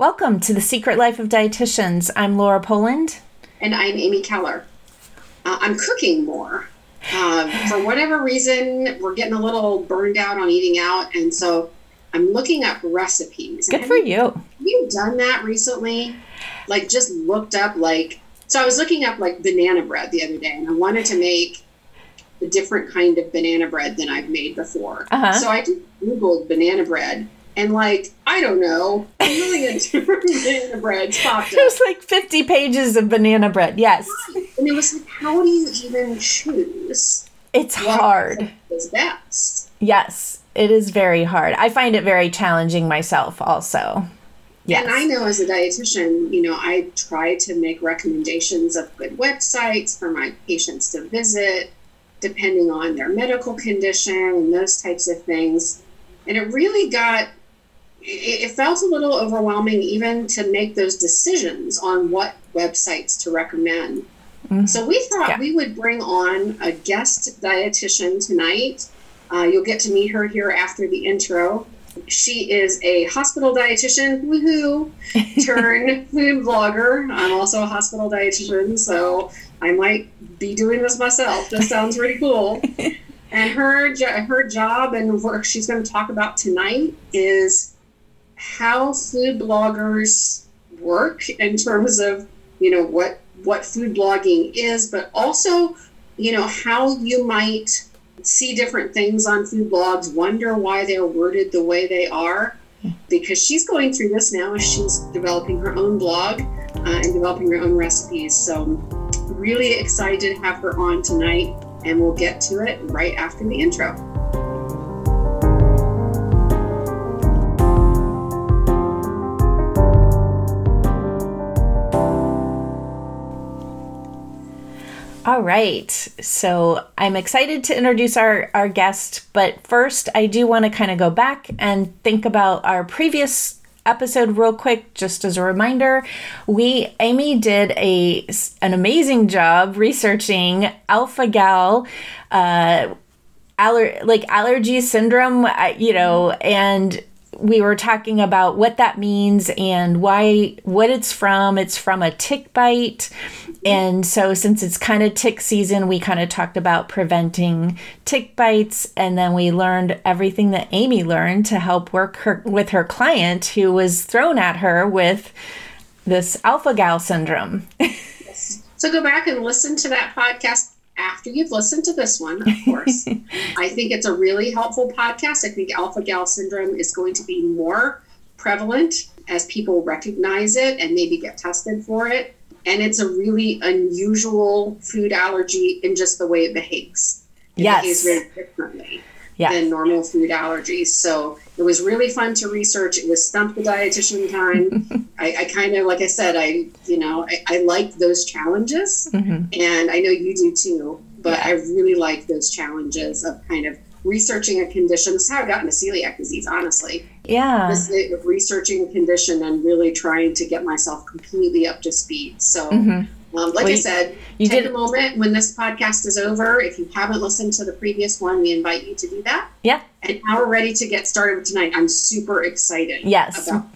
Welcome to the Secret Life of Dietitians. I'm Laura Poland. And I'm Amy Keller. Uh, I'm cooking more. Uh, for whatever reason, we're getting a little burned out on eating out. And so I'm looking up recipes. Good for you. Have you done that recently? Like, just looked up, like, so I was looking up, like, banana bread the other day, and I wanted to make a different kind of banana bread than I've made before. Uh-huh. So I Googled banana bread and like I don't know, a million different banana breads popped up. It was like fifty pages of banana bread. Yes, and it was like, how do you even choose? It's hard. Is best. Yes, it is very hard. I find it very challenging myself, also. Yes. And I know as a dietitian, you know, I try to make recommendations of good websites for my patients to visit, depending on their medical condition and those types of things. And it really got it, felt a little overwhelming even to make those decisions on what websites to recommend. Mm-hmm. So we thought yeah. we would bring on a guest dietitian tonight. Uh, you'll get to meet her here after the intro. She is a hospital dietitian, woohoo, turn food blogger. I'm also a hospital dietitian, so I might be doing this myself. This sounds pretty cool. and her her job and work she's going to talk about tonight is how food bloggers work in terms of you know what what food blogging is but also you know how you might see different things on food blogs wonder why they're worded the way they are. Because she's going through this now as she's developing her own blog uh, and developing her own recipes. So really excited to have her on tonight and we'll get to it right after the intro All right. So I'm excited to introduce our, our guest, but first I do want to kind of go back and think about our previous episode real quick just as a reminder. We amy did a an amazing job researching alpha gal uh aller, like allergy syndrome you know and we were talking about what that means and why what it's from. It's from a tick bite Mm-hmm. and so, since it's kind of tick season, we kind of talked about preventing tick bites. And then we learned everything that Amy learned to help work her, with her client who was thrown at her with this alpha gal syndrome. yes. So, go back and listen to that podcast after you've listened to this one, of course. I think it's a really helpful podcast. I think alpha gal syndrome is going to be more prevalent as people recognize it and maybe get tested for it and it's a really unusual food allergy in just the way it behaves. It yes. behaves very differently yes. than normal food allergies. So it was really fun to research. It was stump the dietitian time. I, I kind of, like I said, I you know I, I like those challenges, mm-hmm. and I know you do too. But yeah. I really like those challenges of kind of researching a condition. This is how I got into celiac disease, honestly. Yeah. This researching the condition and really trying to get myself completely up to speed. So, mm-hmm. um, like well, I said, you take did... a moment when this podcast is over. If you haven't listened to the previous one, we invite you to do that. Yeah. And now we're ready to get started with tonight. I'm super excited. Yes. About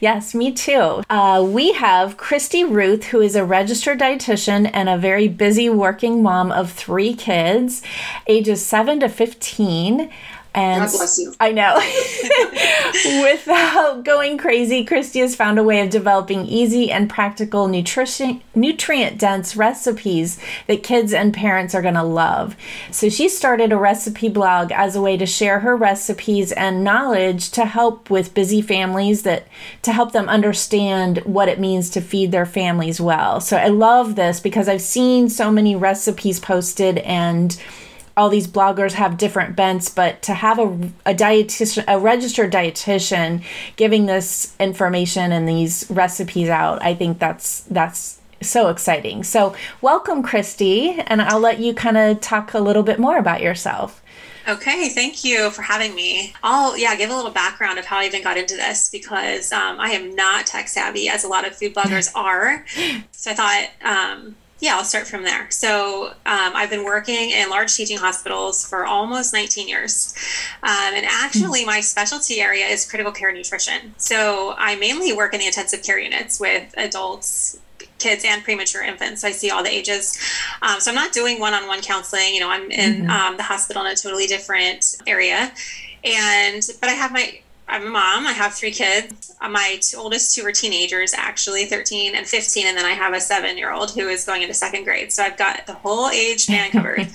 Yes, me too. Uh, we have Kristi Ruth, who is a registered dietitian and a very busy working mom of three kids, ages 7 to 15. And God bless you. I know. Without going crazy, Kristi has found a way of developing easy and practical nutrition nutrient dense recipes that kids and parents are going to love. So she started a recipe blog as a way to share her recipes and knowledge to help with busy families that to help them understand what it means to feed their families well. So I love this because I've seen so many recipes posted and all these bloggers have different bents, but to have a, a dietitian, a registered dietitian giving this information and these recipes out, I think that's that's so exciting. So, welcome, Kristi, and I'll let you kind of talk a little bit more about yourself. Okay, thank you for having me. I'll yeah give a little background of how I even got into this because um, I am not tech savvy as a lot of food bloggers are. So I thought um, Yeah, I'll start from there. So, um, I've been working in large teaching hospitals for almost 19 years. Um, and actually, my specialty area is critical care nutrition. So, I mainly work in the intensive care units with adults kids and premature infants. I see all the ages. Um, so I'm not doing one-on-one counseling. You know, I'm in mm-hmm. um, the hospital in a totally different area, and but I have my I'm a mom. I have three kids. Uh, my two, oldest two are teenagers, actually, 13 and 15. And then I have a seven year old who is going into second grade. So I've got the whole age span covered.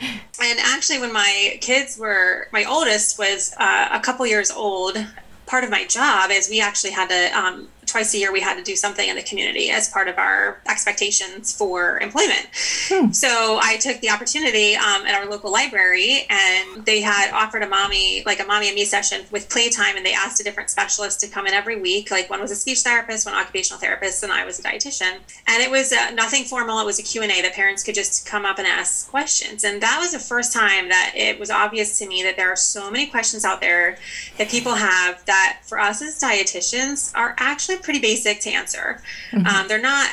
and actually, when my kids were, my oldest was uh, a couple years old, part of my job is we actually had to um, twice a year we had to do something in the community as part of our expectations for employment. Hmm. So I took the opportunity um, at our local library and they had offered a mommy, like a mommy and me session with playtime and they asked a different specialist to come in every week. Like one was a speech therapist, one occupational therapist, and I was a dietitian. And it was uh, nothing formal. It was a Q&A that parents could just come up and ask questions. And that was the first time that it was obvious to me that there are so many questions out there that people have that for us as dietitians are actually pretty basic to answer. Mm-hmm. Um, they're not.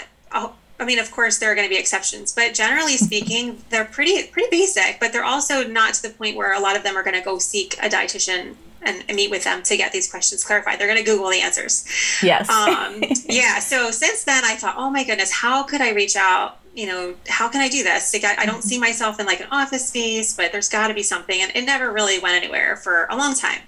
I mean, of course, there are going to be exceptions, but generally speaking, they're pretty pretty basic. But they're also not to the point where a lot of them are going to go seek a dietitian and meet with them to get these questions clarified. They're going to Google the answers. Yes. um, yeah. So since then, I thought, oh my goodness, how could I reach out? You know, how can I do this? Like, I, I don't mm-hmm. see myself in like an office space, but there's got to be something. And it never really went anywhere for a long time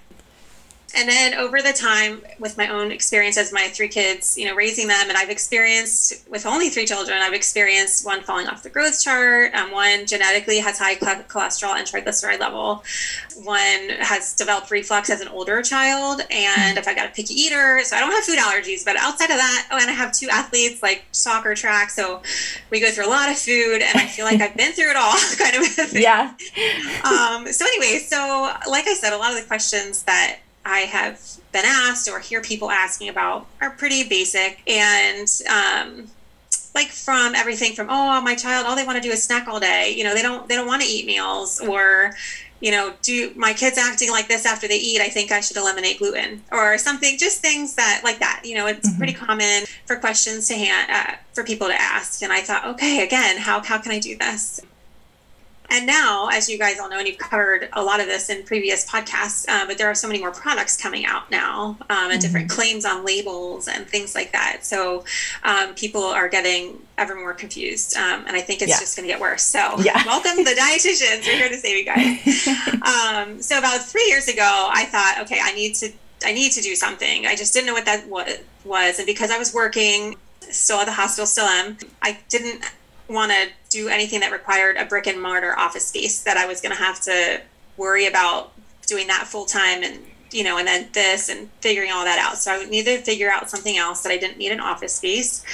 and then over the time with my own experience as my three kids you know raising them and i've experienced with only three children i've experienced one falling off the growth chart um, one genetically has high cholesterol and triglyceride level one has developed reflux as an older child and if i got a picky eater so i don't have food allergies but outside of that oh and i have two athletes like soccer track so we go through a lot of food and i feel like i've been through it all kind of yeah. Um, so anyway so like i said a lot of the questions that I have been asked or hear people asking about are pretty basic and um, like from everything from oh my child all they want to do is snack all day. You know they don't they don't want to eat meals or you know do my kids acting like this after they eat i think i should eliminate gluten. Or something just things that like that you know it's mm-hmm. pretty common for questions to hand uh, for people to ask. And i thought okay again how, how can i do this and now, as you guys all know, and you've covered a lot of this in previous podcasts, uh, but there are so many more products coming out now um, and mm-hmm. different claims on labels and things like that. So um, people are getting ever more confused. Um, and I think it's yeah. just going to get worse. So yeah. welcome the dietitians. We're here to save you guys. Um, so about three years ago, I thought, okay, I need to, I need to do something. I just didn't know what that was. And because I was working still at the hospital, still am, I didn't want to do anything that required a brick and mortar office space that I was going to have to worry about doing that full time and you know and then this and figuring all that out. So i needed to figure out something else that i didn't need an office space.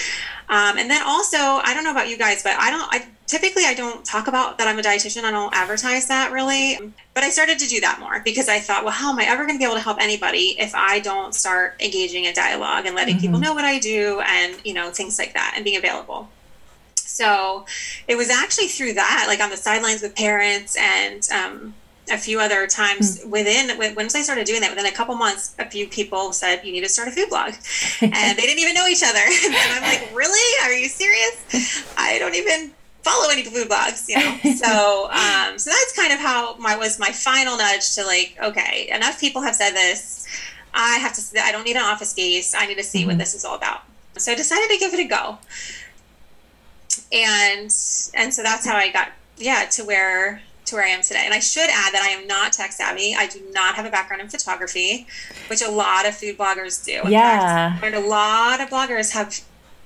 Um, and then also i don't know about you guys but i don't i typically i don't talk about that i'm a dietitian. I don't advertise that really. But i started to do that more because i thought well how am i ever going to be able to help anybody if i don't start engaging in dialogue and letting mm-hmm. people know what i do and you know things like that and being available so it was actually through that, like on the sidelines with parents and um, a few other times mm. within once I started doing that within a couple months, a few people said you need to start a food blog, and they didn't even know each other. and I'm like, really? Are you serious? I don't even follow any food blogs, you know. so um, so that's kind of how my was my final nudge to like, okay, enough people have said this. I have to. I don't need an office space. I need to see mm-hmm. what this is all about. So I decided to give it a go and and so that's how I got yeah to where to where I am today. And I should add that I am not tech savvy. I do not have a background in photography, which a lot of food bloggers do. In yeah, fact, a lot of bloggers have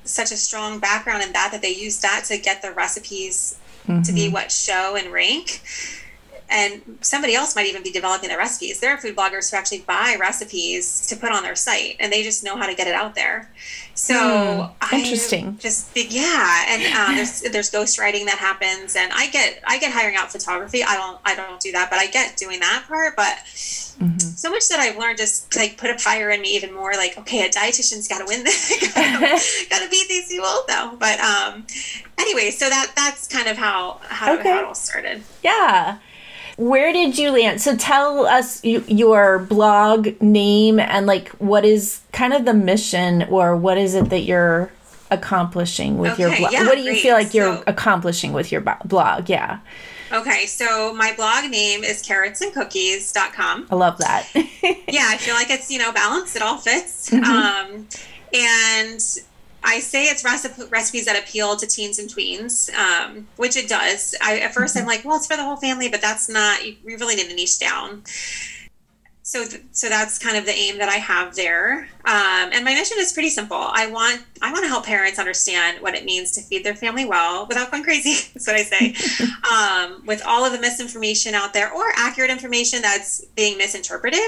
such a strong background in that that they use that to get their recipes mm-hmm. to be mm-hmm. what show and rank and somebody else might even be developing the recipes. There are food bloggers who actually buy recipes to put on their site, and they just know how to get it out there. So mm, interesting. just yeah, and um, there's there's ghostwriting that happens, and I get I get hiring out photography. I don't I don't do that, but I get doing that part. But mm-hmm. so much that I've learned just like put a fire in me even more. Like okay, a dietitian's got to win this, got to beat these people though. But um, anyway, so that that's kind of how how, okay. how it all started. Yeah. Where did you land? So tell us you, your blog name and like what is kind of the mission or what is it that you're accomplishing with okay, your blog? Yeah, what do you great. feel like you're so, accomplishing with your blog? Yeah. Okay, so my blog name is carrotsandcookies.com. I love that. yeah, I feel like it's, you know, balanced. It all fits. Mm-hmm. Um, and I say it's recipe, recipes that appeal to teens and tweens, um, which it does. I, at 1st i mm-hmm. I'm like, well, it's for the whole family, but that's not, you, you really need to niche down so th- so that's kind of the aim that I have there. Um, and my mission is pretty simple. I want I want to help parents understand what it means to feed their family well without going crazy. that's what I say. um, with all of the misinformation out there or accurate information that's being misinterpreted,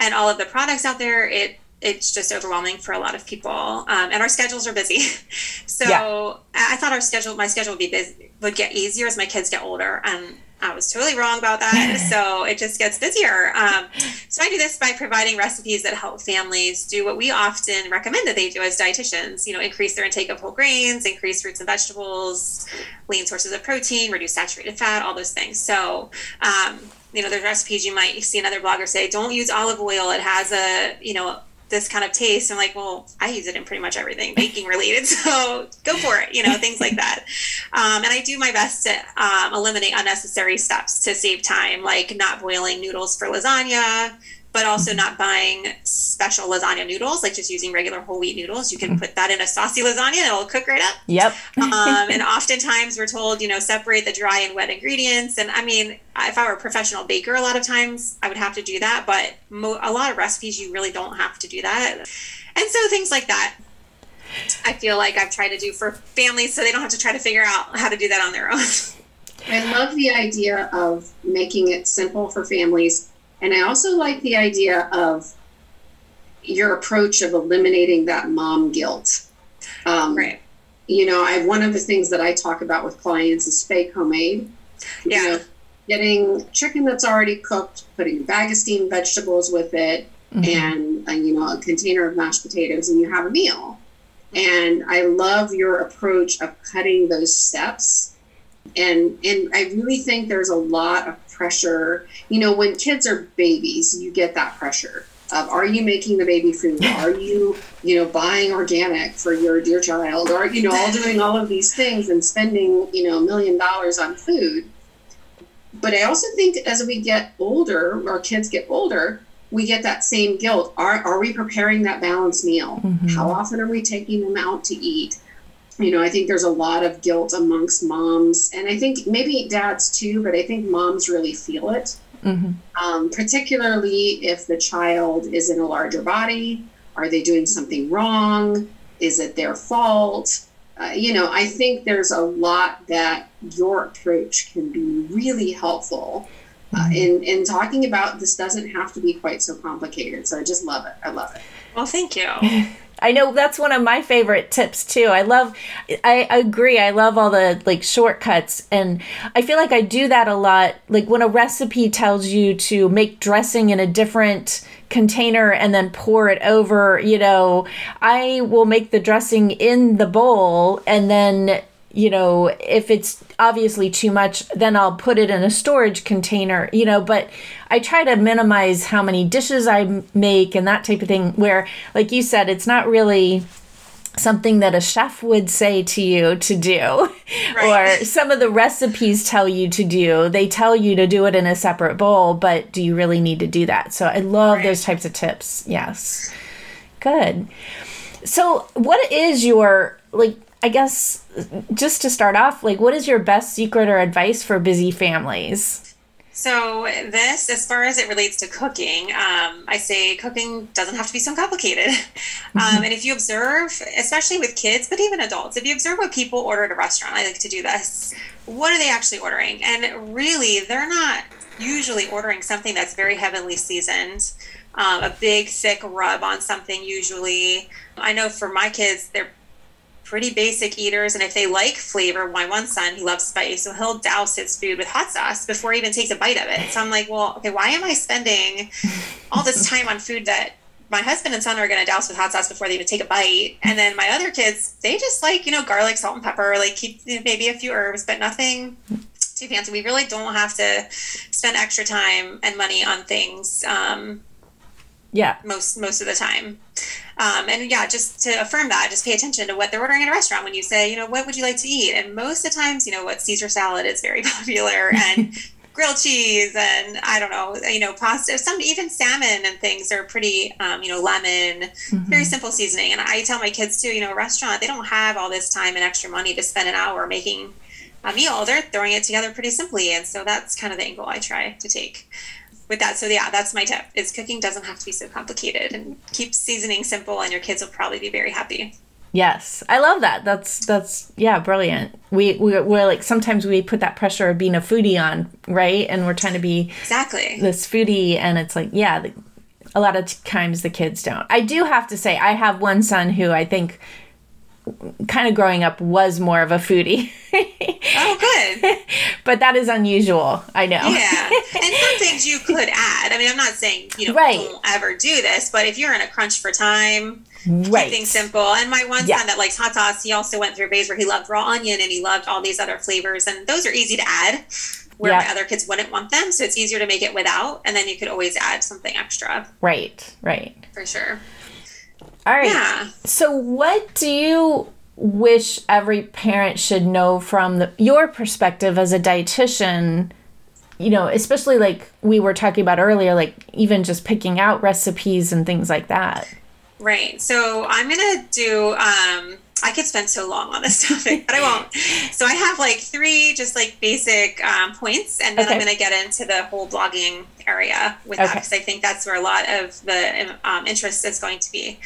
and all of the products out there, it it's just overwhelming for a lot of people. Um, and our schedules are busy. so yeah. I thought our schedule, my schedule would be busy, would get easier as my kids get older. And I was totally wrong about that. so it just gets busier. Um, so I do this by providing recipes that help families do what we often recommend that they do as dietitians. You know, increase their intake of whole grains, increase fruits and vegetables, lean sources of protein, reduce saturated fat, all those things. So. Um, you know, there's recipes you might see another blogger say, don't use olive oil. It has a, you know, this kind of taste. I'm like, well, I use it in pretty much everything baking related. So go for it, you know, things like that. Um, and I do my best to um, eliminate unnecessary steps to save time, like not boiling noodles for lasagna, but also not buying special lasagna noodles, like just using regular whole wheat noodles. You can mm-hmm. put that in a saucy lasagna and it'll cook right up. Yep. um, and oftentimes we're told, you know, separate the dry and wet ingredients. And I mean, if I were a professional baker, a lot of times I would have to do that. But mo- a lot of recipes, you really don't have to do that. And so things like that. I feel like I've tried to do for families so they don't have to try to figure out how to do that on their own. I love the idea of making it simple for families and I also like the idea of your approach of eliminating that mom guilt. Um, right. You know, I one of the things that I talk about with clients is fake homemade. Yeah. You know, getting chicken that's already cooked, putting a bag of steamed vegetables with it, mm-hmm. and a, you know a container of mashed potatoes, and you have a meal. And I love your approach of cutting those steps. And and I really think there's a lot of pressure. You know, when kids are babies, you get that pressure of are you making the baby food? Are you, you know, buying organic for your dear child? Or, you know, all doing all of these things and spending, you know, a million dollars on food. But I also think as we get older, our kids get older, we get that same guilt. Are, are we preparing that balanced meal? Mm-hmm. How often are we taking them out to eat? You know, I think there's a lot of guilt amongst moms, and I think maybe dads too, but I think moms really feel it. Mm-hmm. Um, particularly if the child is in a larger body. Are they doing something wrong? Is it their fault? Uh, you know, I think there's a lot that your approach can be really helpful uh, mm-hmm. in in talking about. This doesn't have to be quite so complicated. So I just love it. I love it. Well, thank you. I know that's one of my favorite tips too. I love I agree. I love all the like shortcuts and I feel like I do that a lot. Like when a recipe tells you to make dressing in a different container and then pour it over, you know, I will make the dressing in the bowl and then you know, if it's obviously too much, then I'll put it in a storage container, you know, but I try to minimize how many dishes I make and that type of thing, where, like you said, it's not really something that a chef would say to you to do right. or some of the recipes tell you to do. They tell you to do it in a separate bowl but do you really need to do that? So i love right. those types of tips. Yes. Good. So what is your like I guess just to start off, like, what is your best secret or advice for busy families? So, this, as far as it relates to cooking, um, I say cooking doesn't have to be so complicated. Um, and if you observe, especially with kids, but even adults, if you observe what people order at a restaurant, I like to do this, what are they actually ordering? And really, they're not usually ordering something that's very heavily seasoned. Um, a big, thick rub on something, usually. I know for my kids, they're pretty basic eaters. And if they like flavor, my one son, he loves spice. So he'll douse his food with hot sauce before he even takes a bite of it. So I'm like, well, okay, why am I spending all this time on food that my husband and son are going to douse with hot sauce before they even take a bite. And then my other kids, they just like, you know, garlic, salt, and pepper, like keep you know, maybe a few herbs, but nothing too fancy. We really don't have to spend extra time and money on things. Um, Yeah. Most most of the time. Um, and yeah, just to affirm that, just pay attention to what they're ordering at a restaurant when you say, you know, what would you like to eat? And most of the times, you know, what Caesar salad is very popular and grilled cheese and I don't know, you know, pasta, some even salmon and things are pretty, um, you know, lemon, mm-hmm. very simple seasoning. And I tell my kids too, you know, a restaurant, they don't have all this time and extra money to spend an hour making a meal. They're throwing it together pretty simply. And so that's kind of the angle I try to take with that. So yeah, that's my tip is cooking doesn't have to be so complicated and keep seasoning simple and your kids will probably be very happy. Yes, I love that. That's that's yeah, brilliant. We we we're like sometimes we put that pressure of being a foodie on, right? And we're trying to be exactly this foodie, and it's like yeah, the, a lot of times the kids don't. I do have to say, I have one son who I think kind of growing up was more of a foodie. oh, good. but that is unusual. I know. Yeah. And some things you could add. I mean, I'm not saying, you know, right. don't ever do this, but if you're in a crunch for time, right. keep things simple. And my one yeah. son that likes hot sauce, he also went through a phase where he loved raw onion and he loved all these other flavors. And those are easy to add where yeah. my other kids wouldn't want them. So it's easier to make it without. And then you could always add something extra. Right, right. For sure. All right. Yeah. So, what do you wish every parent should know from the, your perspective as a dietitian? You know, especially like we were talking about earlier, like even just picking out recipes and things like that. Right. So, I'm going to do um, I could spend so long on this topic, but I won't. So I have like three just like basic um, points, and then okay. I'm going to get into the whole blogging area with okay. that because I think that's where a lot of the um, interest is going to be.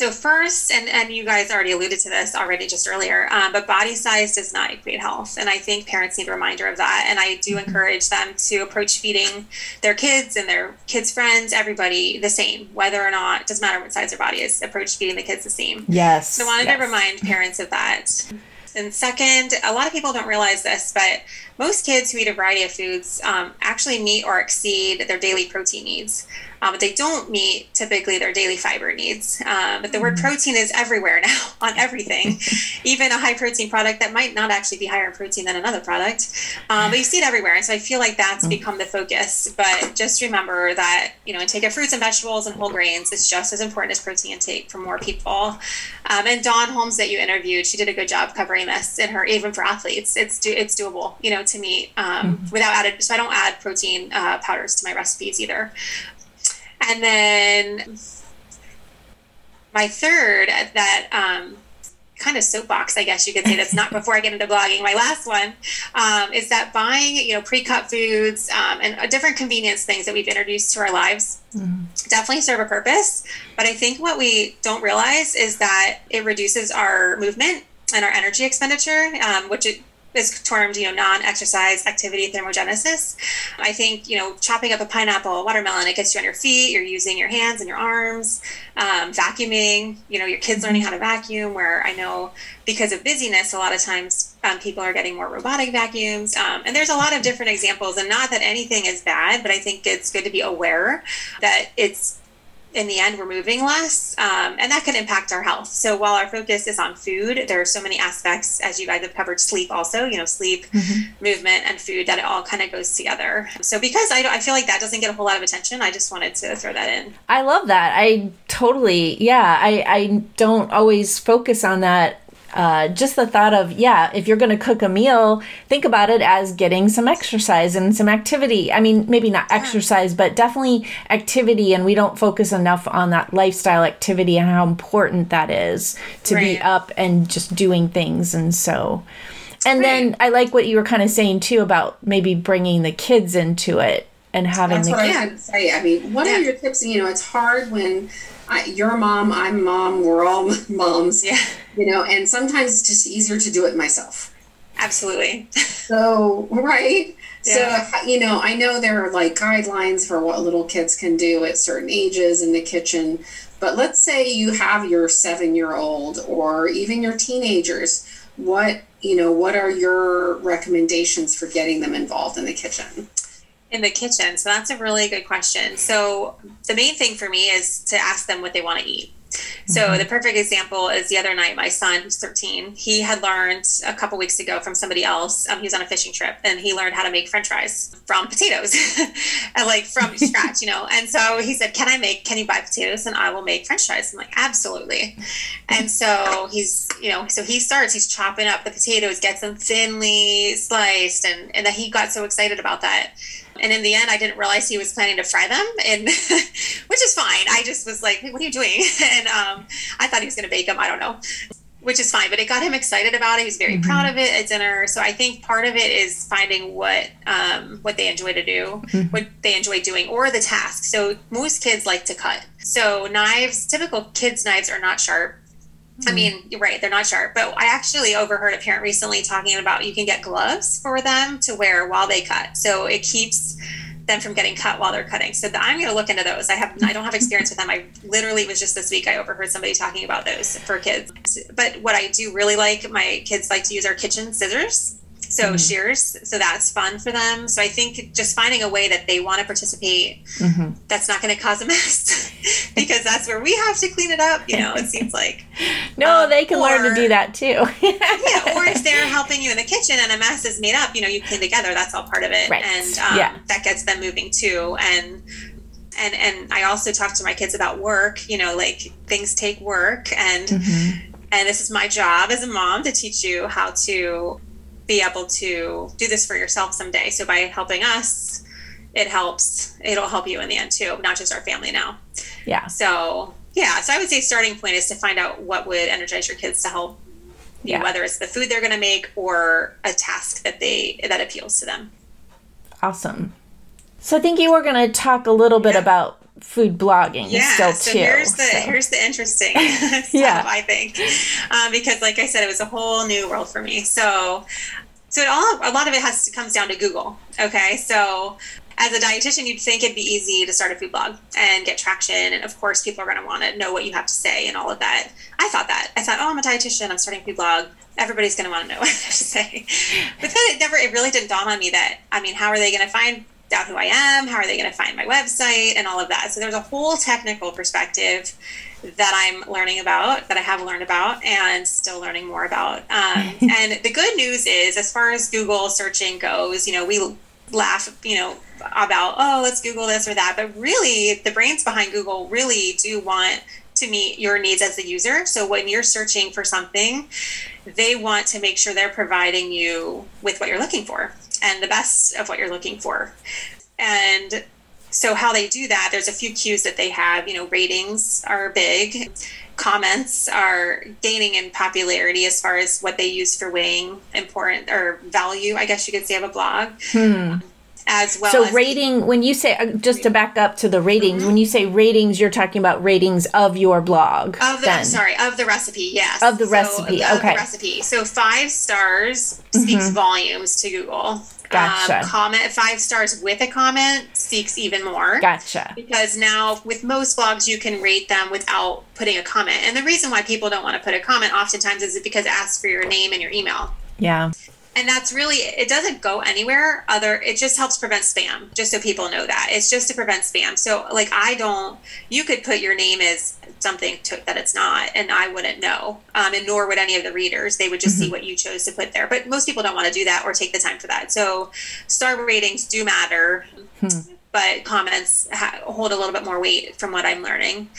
So first, and, and you guys already alluded to this already just earlier, um, but body size does not equate health. And I think parents need a reminder of that. And I do mm-hmm. encourage them to approach feeding their kids and their kids' friends, everybody the same, whether or not, doesn't matter what size their body is, approach feeding the kids the same. Yes. So I wanted yes. to remind parents of that. And second, a lot of people don't realize this, but most kids who eat a variety of foods um, actually meet or exceed their daily protein needs um, but they don't meet typically their daily fiber needs. Um, but the word mm-hmm. protein is everywhere now on everything, even a high protein product that might not actually be higher in protein than another product. Um, but you see it everywhere. And so I feel like that's mm. become the focus. But just remember that, you know, intake of fruits and vegetables and whole grains is just as important as protein intake for more people. Um, and Dawn Holmes that you interviewed, she did a good job covering this in her, even for athletes, it's, do, it's doable, you know, to meet um, mm-hmm. without added, so I don't add protein uh, powders to my recipes either. And then my third that um, kind of soapbox, I guess you could say that's not before I get into blogging. My last one um, is that buying, you know, pre-cut foods um, and different convenience things that we've introduced to our lives mm-hmm. definitely serve a purpose. But I think what we don't realize is that it reduces our movement and our energy expenditure, um, which it is termed, you know, non-exercise activity thermogenesis. I think, you know, chopping up a pineapple, watermelon, it gets you on your feet. You're using your hands and your arms. Um, vacuuming, you know, your kids learning how to vacuum. Where I know because of busyness, a lot of times um, people are getting more robotic vacuums. Um, and there's a lot of different examples. And not that anything is bad, but I think it's good to be aware that it's in the end we're moving less um, and that can impact our health. So while our focus is on food there are so many aspects as you guys have covered sleep also you know sleep mm-hmm. movement and food that it all kind of goes together. So because I, I feel like that doesn't get a whole lot of attention i just wanted to throw that in. I love that. I totally yeah i i don't always focus on that uh, just the thought of yeah if you're going to cook a meal think about it as getting some exercise and some activity i mean maybe not exercise but definitely activity and we don't focus enough on that lifestyle activity and how important that is to right. be up and just doing things and so and right. then i like what you were kind of saying too about maybe bringing the kids into it and having That's the what kids. I was say. I mean, what yeah. are your tips? You know, it's hard when I, you're a mom, I'm mom, we're all moms. Yeah. You know, and sometimes it's just easier to do it myself. Absolutely. so, right? Yeah. So, you know, I know there are like guidelines for what little kids can do at certain ages in the kitchen, but let's say you have your seven year old or even your teenagers. What, you know, what are your recommendations for getting them involved in the kitchen? In the kitchen? So that's a really good question. So the main thing for me is to ask them what they want to eat. So mm-hmm. the perfect example is the other night, my son, who's 13, he had learned a couple weeks ago from somebody else. Um, he was on a fishing trip and he learned how to make French fries from potatoes, and like from scratch, you know. And so he said, "Can I make? Can you buy potatoes and I will make French fries?" I'm like, "Absolutely." And so he's, you know, so he starts. He's chopping up the potatoes, gets them thinly sliced, and and then he got so excited about that and in the end, I didn't realize he was planning to fry them, and which is fine. I just was like, hey, "What are you doing?" And um, I thought he was going to bake them. I don't know, which is fine. But it got him excited about it. He was very mm-hmm. proud of it at dinner. So I think part of it is finding what um, what they enjoy to do, mm-hmm. what they enjoy doing, or the task. So most kids like to cut. So knives, typical kids' knives are not sharp I mm. mean, you're right, they're not sharp. But I actually overheard a parent recently talking about you can get gloves for them to wear while they cut. So it keeps them from getting cut while they're cutting. So the, I'm going to look into those. I have I don't have experience with them. I literally was just this week I overheard somebody talking about those for kids. But what I do really like, my kids like to use our kitchen scissors so mm-hmm. shears so that's fun for them so i think just finding a way that they want to participate mm-hmm. that's not going to cause a mess because that's where we have to clean it up you know it seems like no um, they can or, learn to do that too yeah or if they're helping you in the kitchen and a mess is made up you know you clean together that's all part of it right. and um, yeah. that gets them moving too and and and i also talk to my kids about work you know like things take work and mm-hmm. and this is my job as a mom to teach you how to be able to do this for yourself someday. So by helping us, it helps. It'll help you in the end too, not just our family now. Yeah. So yeah, so I would say starting point is to find out what would energize your kids to help you, yeah. whether it's the food they're going to make or a task that they that appeals to them. Awesome. So I think you were going to talk a little bit yeah. about food blogging yeah, still so too. Here's the so. here's the interesting stuff, yeah. I think, um, because like I said, it was a whole new world for me. So, so it all a lot of it has comes down to Google. Okay, so as a dietitian, you'd think it'd be easy to start a food blog and get traction, and of course, people are going to want to know what you have to say and all of that. I thought that. I thought, oh, I'm a dietitian. I'm starting a food blog. Everybody's going to want to know what I have to say. But then it never, it really didn't dawn on me that I mean, how are they going to find out who I am? How are they going to find my website and all of that? So there's a whole technical perspective that I'm learning about, that I have learned about, and still learning more about. Um, and the good news is, as far as Google searching goes, you know, we laugh, you know, about, oh, let's Google this or that. But really, the brains behind Google really do want to meet your needs as a user. So when you're searching for something, they want to make sure they're providing you with what you're looking for and the best of what you're looking for. And so how they do that, there's a few cues that they have. You know, ratings are big. Comments are gaining in popularity as far as what they use for weighing important or value, I guess you could say, of a blog. Hmm as well. So rating, when you say uh, just to back up to the ratings, mm-hmm. when you say ratings, you're talking about ratings of your blog. Of the then. sorry, of the recipe, yes. Of the so, recipe, of, okay. Of recipe. So five stars speaks mm-hmm. volumes to Google. Gotcha. Um, comment five stars with a comment speaks even more. Gotcha. Because now with most blogs you can rate them without putting a comment. And the reason why people don't want to put a comment oftentimes is because it asks for your name and your email. Yeah and that's really it doesn't go anywhere other it just helps prevent spam just so people know that. It's just to prevent spam. So like i don't you could put your name as something to, that it's not and i wouldn't know. Um, and nor would any of the readers. They would just mm-hmm. see what you chose to put there. But most people don't want to do that or take the time for that. So star ratings do matter hmm. but comments ha- hold a little bit more weight from what i'm learning.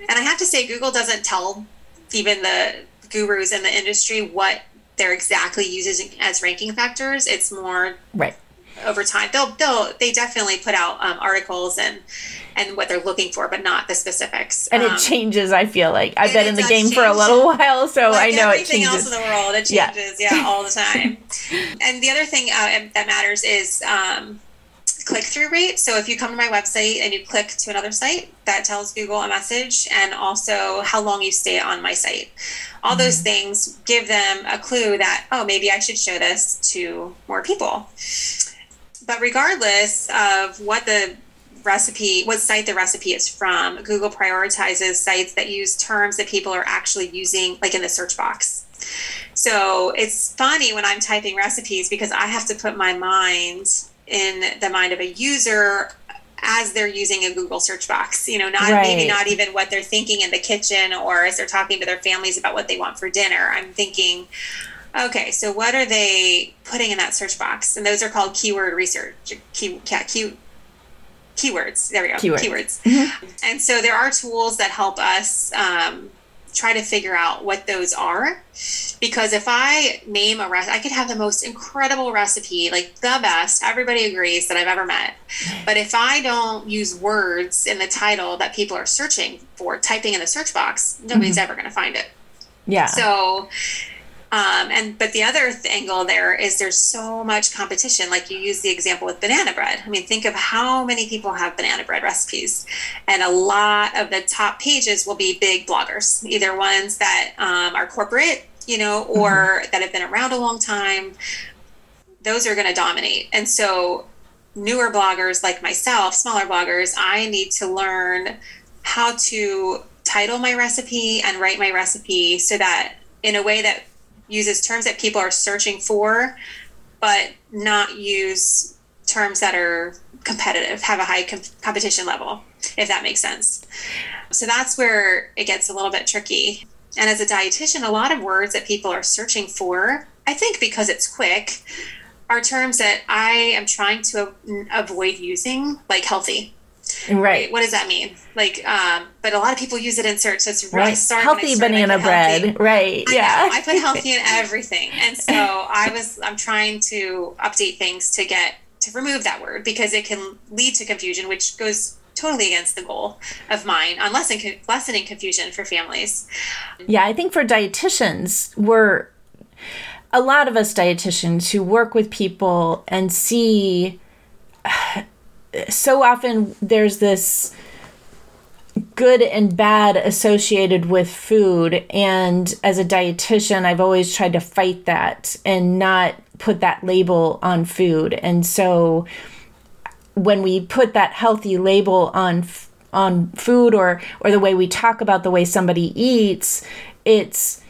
And i have to say google doesn't tell even the gurus in the industry what they're exactly used as ranking factors. It's more right over time. They'll they'll they definitely put out um, articles and and what they're looking for, but not the specifics. And um, it changes. I feel like I've been in the game change. for a little while, so like I know it changes. Everything else in the world, it changes. Yeah, yeah all the time. and the other thing uh, that matters is. Um, click through rate. So if you come to my website and you click to another site, that tells Google a message and also how long you stay on my site all those mm-hmm. things give them a clue that oh maybe i should show this to more people but regardless of what the recipe what site the recipe is from google prioritizes sites that use terms that people are actually using like in the search box so it's funny when i'm typing recipes because i have to put my mind in the mind of a user as they're using a Google search box, you know, not Right. maybe not even what they're thinking in the kitchen or as they're talking to their families about what they want for dinner. I'm thinking, okay, so what are they putting in that search box? And those are called keyword research, key, yeah, key, keywords. There we go, Keywords. keywords. And so there are tools that help us um, try to figure out what those are. Because if I name a recipe, I could have the most incredible recipe, like the best, everybody agrees that I've ever met. But if I don't use words in the title that people are searching for, typing in the search box, nobody's mm-hmm. ever going to find it. Yeah. So, um, and but the other th- angle there is there's so much competition. Like you use the example with banana bread. I mean, think of how many people have banana bread recipes, and a lot of the top pages will be big bloggers, either ones that um, are corporate, you know, or that have been around a long time. Those are going to dominate, and so newer bloggers like myself, smaller bloggers, I need to learn how to title my recipe and write my recipe so that in a way that uses terms that people are searching for, but not use terms that are competitive, have a high com- competition level, if that makes sense. So that's where it gets a little bit tricky. And as a dietitian, a lot of words that people are searching for, I think because it's quick, are terms that I am trying to avoid using, like healthy. Right. What does that mean? Like, um, but a lot of people use it in search. So it's really Right. starting Healthy banana healthy. bread. Right. I yeah. know. I put healthy in everything. And so I was I'm trying to update things to get to remove that word because it can lead to confusion, which goes totally against the goal of mine on lessen, lessening confusion for families. Yeah, I think for dietitians, we're a lot of us dietitians who work with people and see so often there's this good and bad associated with food and as a dietitian I've always tried to fight that and not put that label on food and so when we put that healthy label on on food or or the way we talk about the way somebody eats it's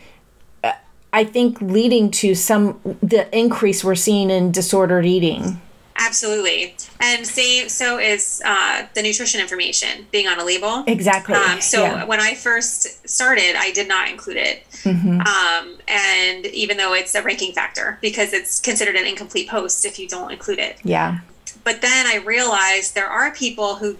uh, I think leading to some the increase we're seeing in disordered eating. Absolutely. And same so is uh, the nutrition information being on a label. Exactly. Um, so Yeah. when I first started, I did not include it. Mm-hmm. Um, and even though it's a ranking factor because it's considered an incomplete post if you don't include it. yeah. But then I realized there are people who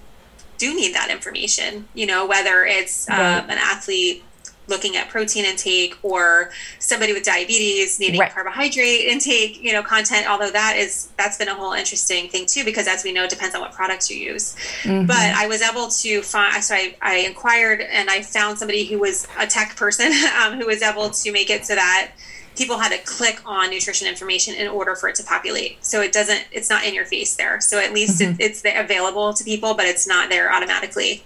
do need that information, you know, whether it's um, Right. an athlete looking at protein intake or somebody with diabetes needing Right. carbohydrate intake, you know, content, although that is, that's been a whole interesting thing too, because as we know, it depends on what products you use. Mhm. But I was able to find, so I, I inquired and I found somebody who was a tech person um, who was able to make it so that people had to click on nutrition information in order for it to populate. So it doesn't, it's not in your face there. So at least Mm-hmm. it, it's available to people, but it's not there automatically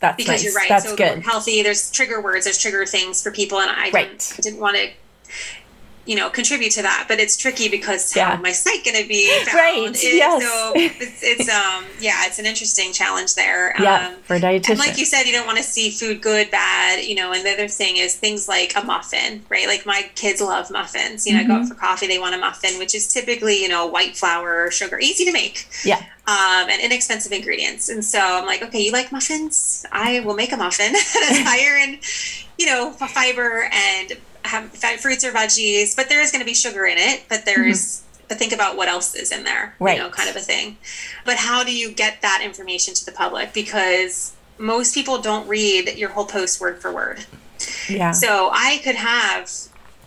That's because nice. you're right. That's so good. healthy, there's trigger words, there's trigger things for people. And I Right. didn't, didn't want to, you know, contribute to that, but it's tricky because Yeah. how my site going to be found? Right, It- yes. So it's, it's, um, yeah, it's an interesting challenge there. yeah, Um, for dietitian. and like you said, you don't want to see food good, bad, you know. And the other thing is things like a muffin, right? Like my kids love muffins. You know, I go Mm-hmm. out for coffee, they want a muffin, which is typically, you know, white flour, or sugar, easy to make, yeah. um, and inexpensive ingredients. And so I'm like, okay, you like muffins? I will make a muffin that's higher in, you know, fiber and have fruits or veggies, but there is going to be sugar in it. But there's but think about what else is in there, Mm-hmm. Right. you know, kind of a thing. But how do you get that information to the public? Because most people don't read your whole post word for word. Yeah. So I could have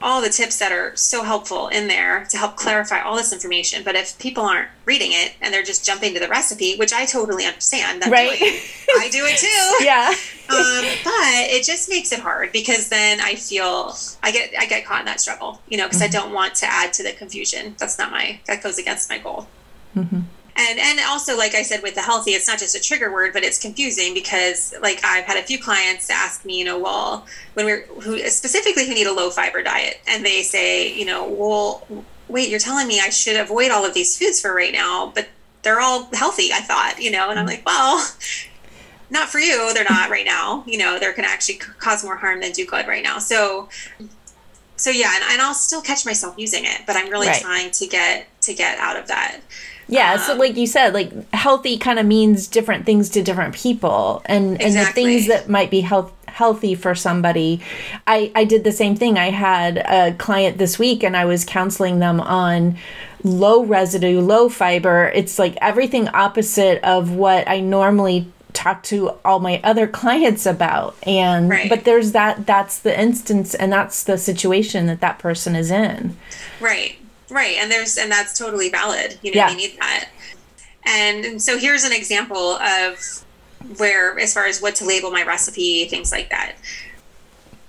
all the tips that are so helpful in there to help clarify all this information. But if people aren't reading it and they're just jumping to the recipe, which I totally understand, Right. doing- I do it too. yeah. Um, but it just makes it hard because then I feel I get I get caught in that struggle, you know, because I don't want to add to the confusion. That's not my that goes against my goal. Mhm. And and also, like I said, with the healthy, it's not just a trigger word, but it's confusing because like I've had a few clients ask me, you know, well, when we're who specifically who need a low fiber diet, and they say, you know, well, wait, you're telling me I should avoid all of these foods for right now, but they're all healthy. I thought, you know, and I'm mm-hmm. like, well, not for you. They're not right now. You know, they're going to actually cause more harm than do good right now. So, so yeah, and, and I'll still catch myself using it, but I'm really Right. trying to get to get out of that. Yeah, so Um, like you said, like healthy kind of means different things to different people, and and the things that might be health healthy for somebody. I I did the same thing. I had a client this week, and I was counseling them on low residue, low fiber. It's like everything opposite of what I normally talk to all my other clients about and Right. but there's that that's the instance and that's the situation that that person is in Right, right, and there's and that's totally valid. You know, Yeah. you need that. And, and so here's an example of where, as far as what to label my recipe, things like that.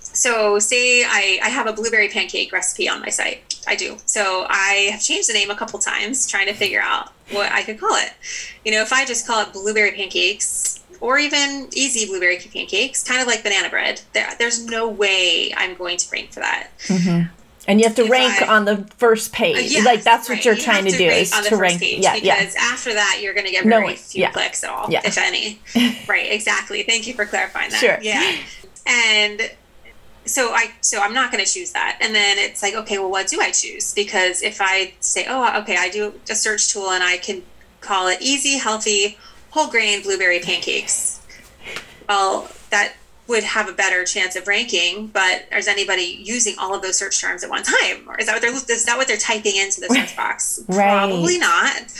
So, say I, I have a blueberry pancake recipe on my site. I do. So, I have changed the name a couple times, trying to figure out what I could call it. You know, if I just call it blueberry pancakes, or even easy blueberry pancakes, kind of like banana bread, there, there's no way I'm going to rank for that. Mm-hmm. And you have to If rank I- on the first page. Uh, yes, like that's what you're You trying have to do is on the to first rank page yeah yeah. because after that you're going to get very one- few yeah. clicks at all Yeah. if any. Right exactly. Thank you for clarifying that. Sure. yeah. And so i so i'm not going to choose that. And then it's like okay well what do i choose? Because if i say oh okay i do a search tool and i can call it easy healthy whole grain blueberry pancakes. Well that would have a better chance of ranking but is anybody using all of those search terms at one time? Or is that what they're is that what they're typing into the search box? Right. probably not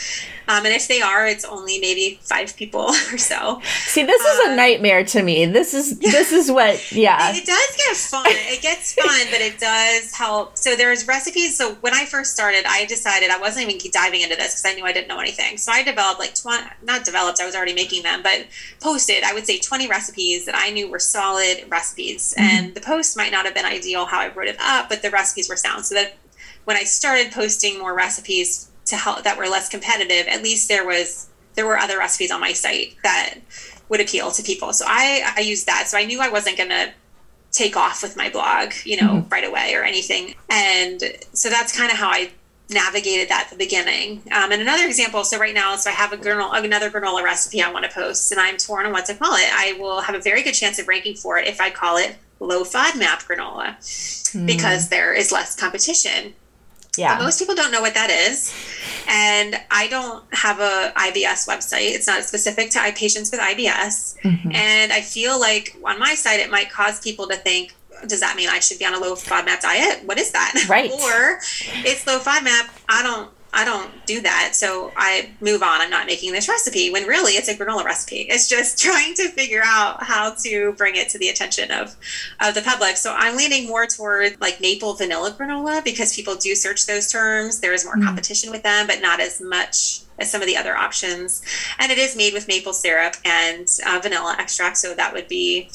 um, and if they are it's only maybe five people or so see this is a Uh, nightmare to me this is this is what yeah it does get fun. It gets fun, but it does help. So there's recipes. So when I first started, I decided I wasn't even diving into this because I knew I didn't know anything. So I developed like 20, not developed, I was already making them, but posted, I would say 20 recipes that I knew were solid recipes. And the post might not have been ideal how I wrote it up, but the recipes were sound. So that when I started posting more recipes to help that were less competitive, at least there was there were other recipes on my site that would appeal to people. So I I used that. So I knew I wasn't gonna take off with my blog, you know, right away or anything. And so that's kind of how I navigated that at the beginning. Um, and another example, so right now, so I have a granola, another granola recipe I want to post, and I'm torn on what to call it. I will have a very good chance of ranking for it if I call it low FODMAP granola because there is less competition. Yeah Most people don't know what that is. And I don't have a IBS website. It's not specific to patients with IBS. Mhm. And I feel like on my site, it might cause people to think, does that mean I should be on a low FODMAP diet? What is that? Right. or it's low FODMAP. I don't I don't do that. So I move on. I'm not making this recipe when really it's a granola recipe. It's just trying to figure out how to bring it to the attention of, of the public. So I'm leaning more toward like maple vanilla granola because people do search those terms. There is more Mm. competition with them, but not as much as some of the other options. And it is made with maple syrup and uh, vanilla extract. So that would be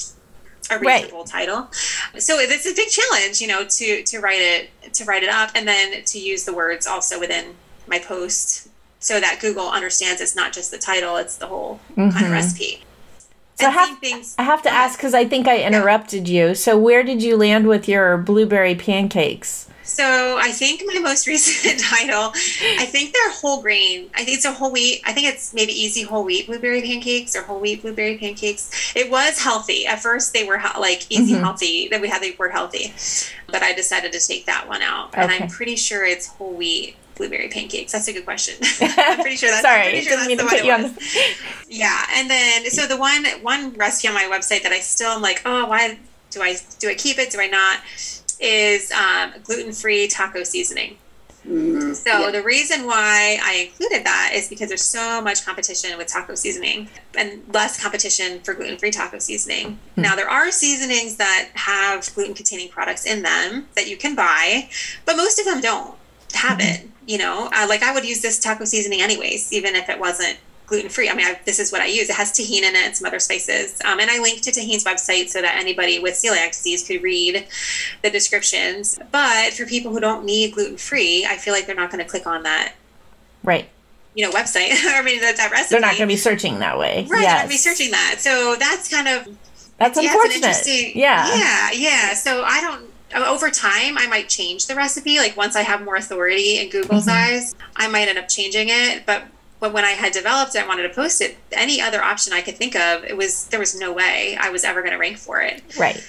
a Right. reasonable title. So it's a big challenge, you know, to to write it to write it up and then to use the words also within my post so that Google understands it's not just the title, it's the whole kind Mhm. of recipe. So And have- things. I have to ask because I think I interrupted you. So where did you land with your blueberry pancakes? So I think my most recent title, I think they're whole grain. I think it's a whole wheat. I think it's maybe easy whole wheat blueberry pancakes or whole wheat blueberry pancakes. It was healthy. At first they were like easy Mhm. healthy. Then we had the word healthy, but I decided to take that one out. And I'm pretty sure it's whole wheat blueberry pancakes. That's a good question. I'm pretty sure that's. Sorry, I'm pretty sure didn't mean to put the you one on it. Yeah, and then so the one one recipe on my website that I still am like, oh, why do I do I keep it? Do I not? Is um, gluten free taco seasoning. Mm, So yeah. the reason why I included that is because there's so much competition with taco seasoning and less competition for gluten-free taco seasoning. Now there are seasonings that have gluten-containing products in them that you can buy, but most of them don't have it. You know, uh, like I would use this taco seasoning anyways, even if it wasn't gluten-free. I mean, I, this is what I use. It has Tajín in it and some other spices, um, and I linked to Tajín's website so that anybody with celiac disease could read the descriptions. But for people who don't need gluten-free, I feel like they're not going to click on that Right. you know website i mean that, that recipe They're not going to be searching that way. right they're not be searching that so that's kind of That's yeah, unfortunate. yeah. yeah yeah so i don't over time i might change the recipe like once i have more authority in google's Mhm. eyes i might end up changing it but but when i had developed it i wanted to post it any other option i could think of it was there was no way i was ever going to rank for it Right.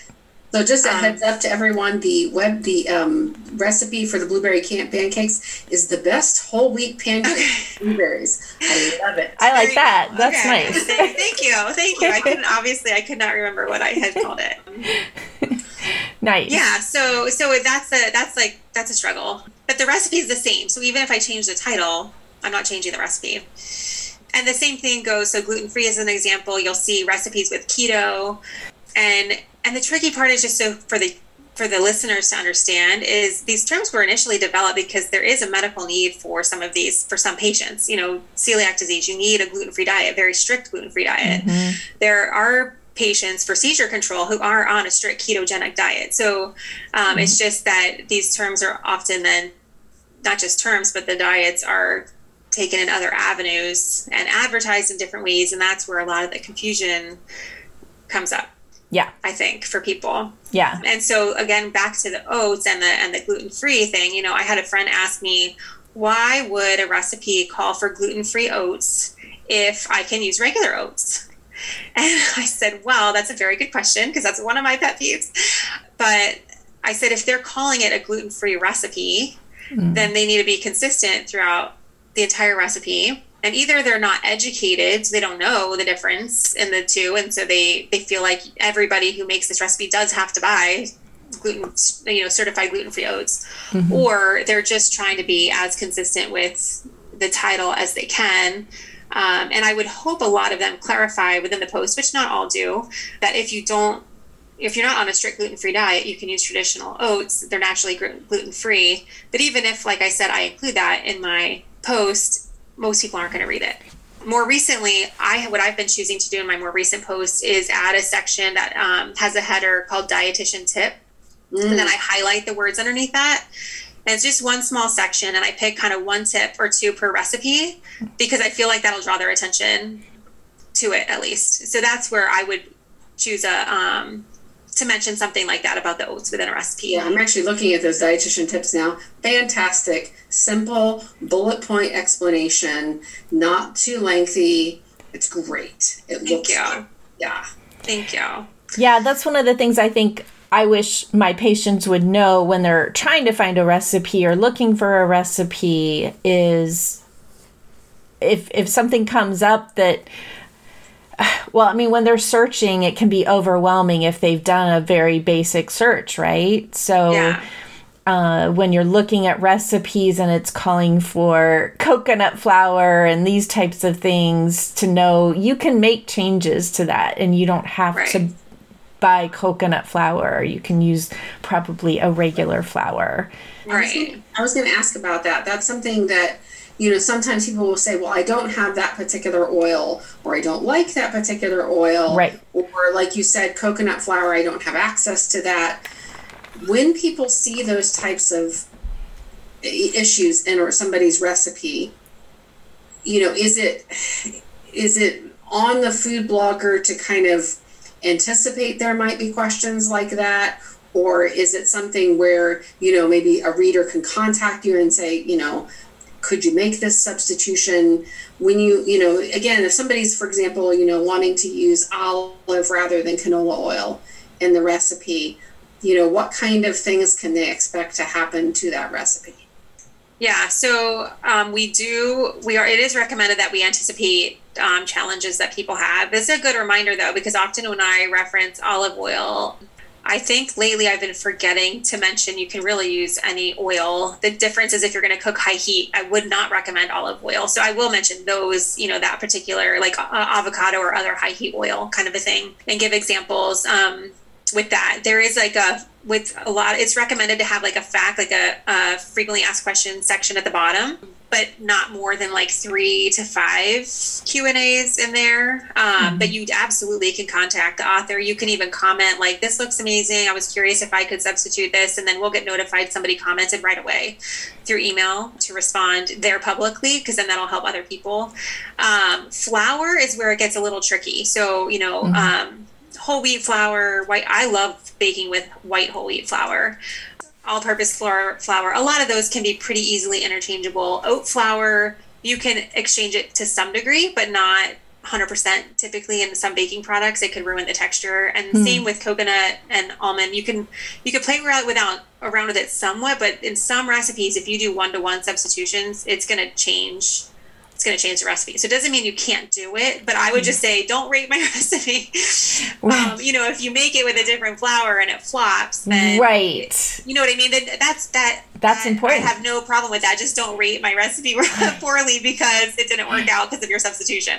So just a um, heads up to everyone, the web the um, recipe for the blueberry camp pancakes is the best whole wheat pancakes okay. blueberries. I love it. I like that. That's okay. nice. Thank you. Thank you. I couldn't obviously I could not remember what I had called it. nice. Yeah, so so that's a that's like that's a struggle. But the recipe is the same. So even if I change the title, I'm not changing the recipe. And the same thing goes so gluten free as an example, you'll see recipes with keto and and the tricky part is just so for the for the listeners to understand is these terms were initially developed because there is a medical need for some of these for some patients you know celiac disease you need a gluten-free diet very strict gluten-free diet mm-hmm. there are patients for seizure control who are on a strict ketogenic diet so um, mm-hmm. it's just that these terms are often then not just terms but the diets are taken in other avenues and advertised in different ways and that's where a lot of the confusion comes up yeah. I think for people. Yeah. And so again, back to the oats and the and the gluten free thing, you know, I had a friend ask me, why would a recipe call for gluten free oats if I can use regular oats? And I said, well, that's a very good question because that's one of my pet peeves. But I said, if they're calling it a gluten free recipe, mm. then they need to be consistent throughout the entire recipe and either they're not educated so they don't know the difference in the two and so they they feel like everybody who makes this recipe does have to buy gluten you know certified gluten-free oats mm-hmm. or they're just trying to be as consistent with the title as they can um, and i would hope a lot of them clarify within the post which not all do that if you don't if you're not on a strict gluten-free diet you can use traditional oats they're naturally gluten-free but even if like i said i include that in my post most people aren't going to read it. More recently, I what I've been choosing to do in my more recent posts is add a section that um, has a header called dietitian tip, mm. and then I highlight the words underneath that. And it's just one small section, and I pick kind of one tip or two per recipe because I feel like that'll draw their attention to it at least. So that's where I would choose a um, to mention something like that about the oats within a recipe. Yeah, I'm actually looking at those dietitian tips now. Fantastic, simple, bullet point explanation, not too lengthy. It's great. It Thank looks you. Good. Yeah. Thank you. Yeah, that's one of the things I think I wish my patients would know when they're trying to find a recipe or looking for a recipe is if if something comes up that well, I mean, when they're searching, it can be overwhelming if they've done a very basic search, right? So, yeah. uh, when you're looking at recipes and it's calling for coconut flour and these types of things, to know you can make changes to that and you don't have right. to buy coconut flour. You can use probably a regular flour. Right. I was going to ask about that. That's something that you know, sometimes people will say, well, I don't have that particular oil, or I don't like that particular oil. Right. Or, like you said, coconut flour, I don't have access to that. When people see those types of issues in or somebody's recipe, you know, is it is it on the food blogger to kind of anticipate there might be questions like that? Or is it something where, you know, maybe a reader can contact you and say, you know, could you make this substitution when you you know again if somebody's for example you know wanting to use olive rather than canola oil in the recipe you know what kind of things can they expect to happen to that recipe yeah so um, we do we are it is recommended that we anticipate um, challenges that people have this is a good reminder though because often when i reference olive oil I think lately I've been forgetting to mention you can really use any oil. The difference is if you're going to cook high heat, I would not recommend olive oil. So I will mention those, you know, that particular like uh, avocado or other high heat oil kind of a thing and give examples um, with that. There is like a with a lot it's recommended to have like a fact like a, a frequently asked questions section at the bottom but not more than like three to five Q and A's in there. Um, mm-hmm. But you absolutely can contact the author. You can even comment like, "This looks amazing. I was curious if I could substitute this," and then we'll get notified somebody commented right away through email to respond there publicly because then that'll help other people. Um, flour is where it gets a little tricky. So you know. Mm-hmm. Um, whole wheat flour white i love baking with white whole wheat flour all-purpose flour, flour. A lot of those can be pretty easily interchangeable. Oat flour, you can exchange it to some degree, but not 100% typically in some baking products it could ruin the texture and mm. same with coconut and almond you can you can play around without around with it somewhat but in some recipes if you do one-to-one substitutions it's going to change it's going to change the recipe. So it doesn't mean you can't do it, but I would just say don't rate my recipe. um, you know, if you make it with a different flour and it flops, then right. You know what I mean? Then that's that. That's I, important. I have no problem with that. Just don't rate my recipe poorly because it didn't work out because of your substitution.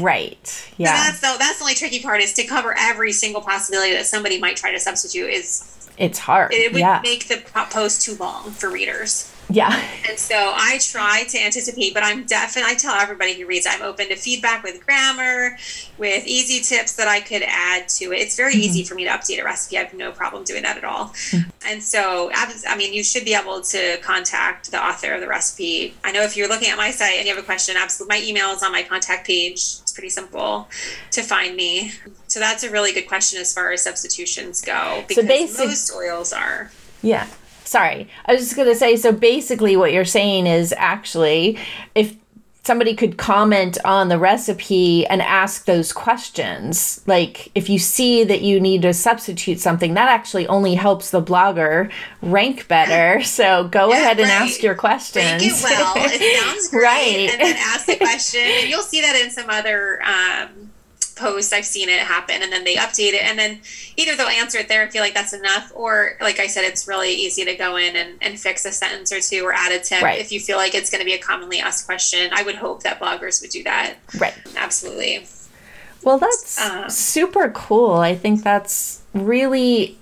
Right. Yeah. So that's the that's the only tricky part is to cover every single possibility that somebody might try to substitute is. It's hard. It would yeah. make the post too long for readers. Yeah. And so I try to anticipate, but I'm definitely, I tell everybody who reads, I'm open to feedback with grammar, with easy tips that I could add to it. It's very mm-hmm. easy for me to update a recipe. I have no problem doing that at all. Mm-hmm. And so, I mean, you should be able to contact the author of the recipe. I know if you're looking at my site and you have a question, absolutely, my email is on my contact page. It's pretty simple to find me. So that's a really good question as far as substitutions go because so basic- most oils are. Yeah sorry. I was just going to say so basically, what you're saying is actually, if somebody could comment on the recipe and ask those questions, like if you see that you need to substitute something, that actually only helps the blogger rank better. So go yeah, ahead and right. ask your questions. Rank it well. It sounds great. right. And then ask the question. And you'll see that in some other. Um, post i've seen it happen and then they update it and then either they'll answer it there and feel like that's enough or like i said it's really easy to go in and, and fix a sentence or two or add a tip right. if you feel like it's going to be a commonly asked question. I would hope that bloggers would do that. Right. Absolutely. Well that's um, super cool. I think that's really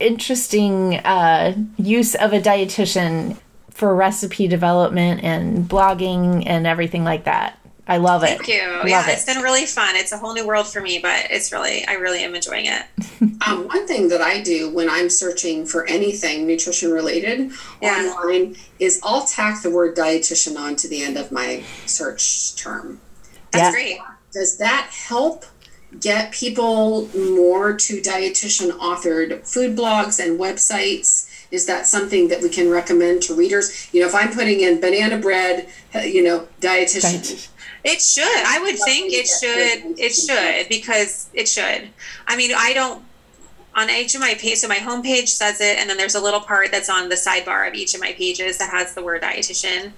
interesting uh, use of a dietitian for recipe development and blogging and everything like that I love it. Thank you. Love yeah, it. it's been really fun. It's a whole new world for me, but it's really, I really am enjoying it. um, one thing that I do when I'm searching for anything nutrition related yeah. online is I'll tack the word dietitian onto the end of my search term. That's yeah. great. Does that help get people more to dietitian authored food blogs and websites? Is that something that we can recommend to readers? You know, if I'm putting in banana bread, you know, dietitian. dietitian it should. I would think it should. It should because it should. I mean, I don't. On each of my page, so my homepage says it, and then there's a little part that's on the sidebar of each of my pages that has the word dietitian.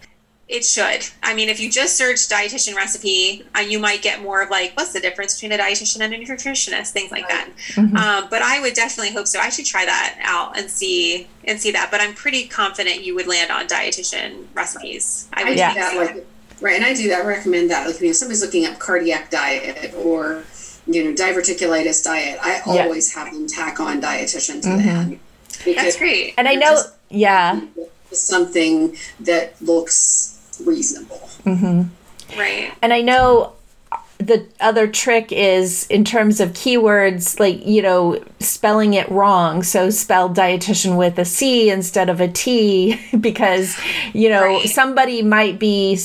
It should. I mean, if you just search dietitian recipe, uh, you might get more of like, what's the difference between a dietitian and a nutritionist, things like that. Mm-hmm. Um, but I would definitely hope so. I should try that out and see and see that. But I'm pretty confident you would land on dietitian recipes. I would I that like Right, and I do. I recommend that. Like, you know, somebody's looking up cardiac diet or you know diverticulitis diet. I always have them tack on dietitian to mm-hmm. the end. That's great. And I know, yeah, something that looks reasonable. Mm-hmm. Right. And I know the other trick is in terms of keywords like you know spelling it wrong so spell dietitian with a c instead of a t because you know right. somebody might be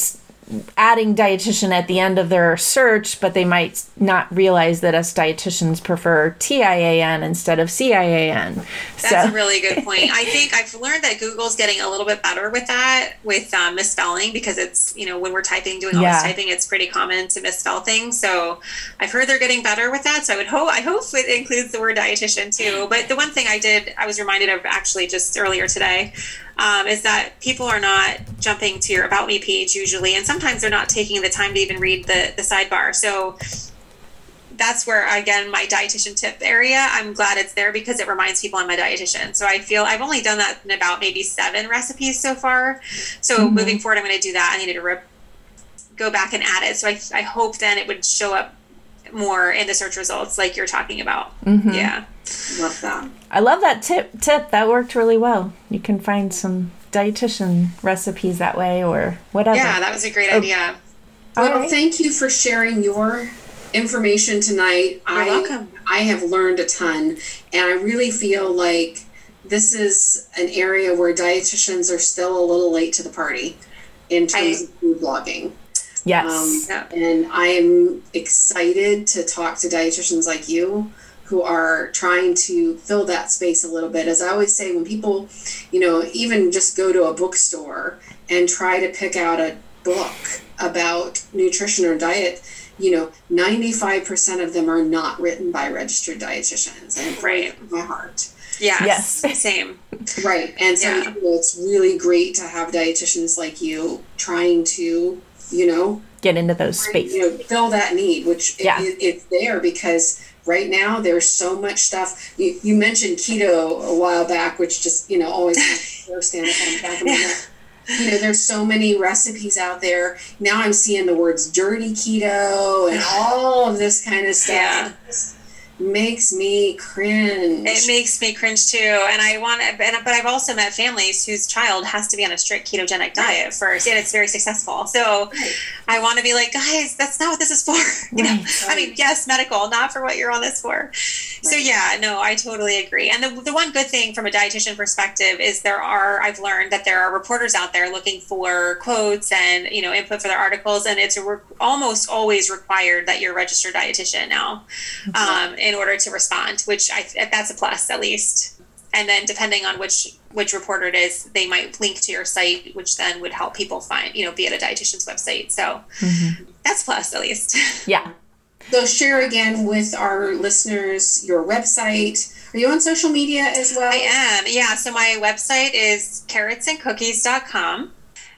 adding dietitian at the end of their search, but they might not realize that us dietitians prefer TIAN instead of CIAN. That's so. a really good point. I think I've learned that Google's getting a little bit better with that, with um, misspelling, because it's, you know, when we're typing, doing all yeah. this typing, it's pretty common to misspell things. So I've heard they're getting better with that. So I would hope, I hope it includes the word dietitian too. But the one thing I did, I was reminded of actually just earlier today um, is that people are not jumping to your about me page usually, and sometimes they're not taking the time to even read the the sidebar. So that's where again my dietitian tip area i'm glad it's there because it reminds people i'm a dietitian so i feel i've only done that in about maybe seven recipes so far so mm-hmm. moving forward i'm going to do that i needed to rip, go back and add it so I, I hope then it would show up more in the search results like you're talking about. Mm-hmm. yeah. Love that. I love that tip tip. That worked really well. You can find some dietitian recipes that way or whatever. Yeah that was a great oh. idea. Well right. thank you for sharing your information tonight. You're I, welcome. I have learned a ton and i really feel like this is an area where dietitians are still a little late to the party in terms I, of food blogging Yes. Um, and I'm excited to talk to dietitians like you who are trying to fill that space a little bit. As I always say, when people, you know, even just go to a bookstore and try to pick out a book about nutrition or diet, you know, 95% of them are not written by registered dietitians. And Right. my heart. Yes. Yes. Same. Right. And so Yeah. you know, it's really great to have dietitians like you trying to, you know, Get into those spaces. you know, fill that need, which Yeah. it, it's there because right now there's so much stuff. You, you mentioned keto a while back, which just, you know, always makes my hair stand up on the back of my neck. You know, there's so many recipes out there. Now I'm seeing the words dirty keto and all of this kind of stuff. Yeah. Makes me cringe. It makes me cringe too, and I want, and, but I've also met families whose child has to be on a strict ketogenic diet first, and it's very successful. So, Right. I want to be like, guys, that's not what this is for. You know, Right. I mean, yes, medical, not for what you're on this for. So yeah, no, I totally agree. And the the one good thing from a dietitian perspective is there are I've learned that there are reporters out there looking for quotes and you know input for their articles, and it's re- almost always required that you're a registered dietitian now um, in order to respond, which I that's a plus at least. And then depending on which which reporter it is, they might link to your site, which then would help people find you know be at a dietitian's website. So Mhm. that's plus at least. Yeah. So share again with our listeners your website. Are you on social media as well? I am. Yeah. So my website is carrotsandcookies.com.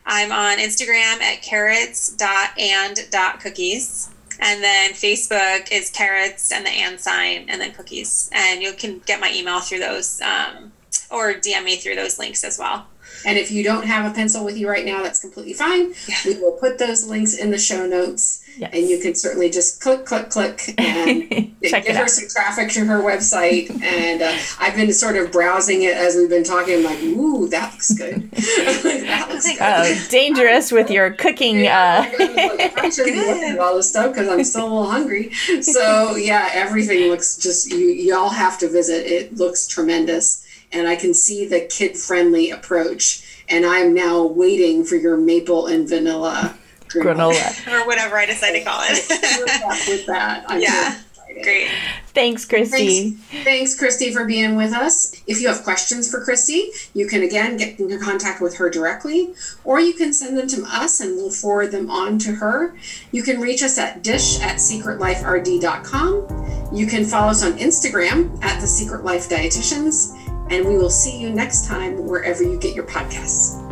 I'm on Instagram at carrots.and.cookies. And then Facebook is carrots and the and sign and then cookies. And you can get my email through those um, or DM me through those links as well. And if you don't have a pencil with you right now, that's completely fine. Yeah. We will put those links in the show notes, Yes. and you can certainly just click, click, click, and Check give her out. some traffic to her website. and uh, I've been sort of browsing it as we've been talking. I'm like, ooh, that looks good. that looks good. Oh, dangerous with your cooking. Uh, I shouldn't be looking at all this stuff because I'm still a little hungry. So yeah, everything looks just you. Y'all have to visit. It looks tremendous, and I can see the kid-friendly approach. And I'm now waiting for your maple and vanilla granola. Or whatever I decide to call it. with that, I'm Yeah. Great. Thanks, Kristi. Thanks, Kristi, for being with us. If you have questions for Kristi, you can again get in contact with her directly, or you can send them to us and we'll forward them on to her. You can reach us at dish at secretliferd.com. You can follow us on Instagram at the Secret Life Dietitians, and we will see you next time wherever you get your podcasts.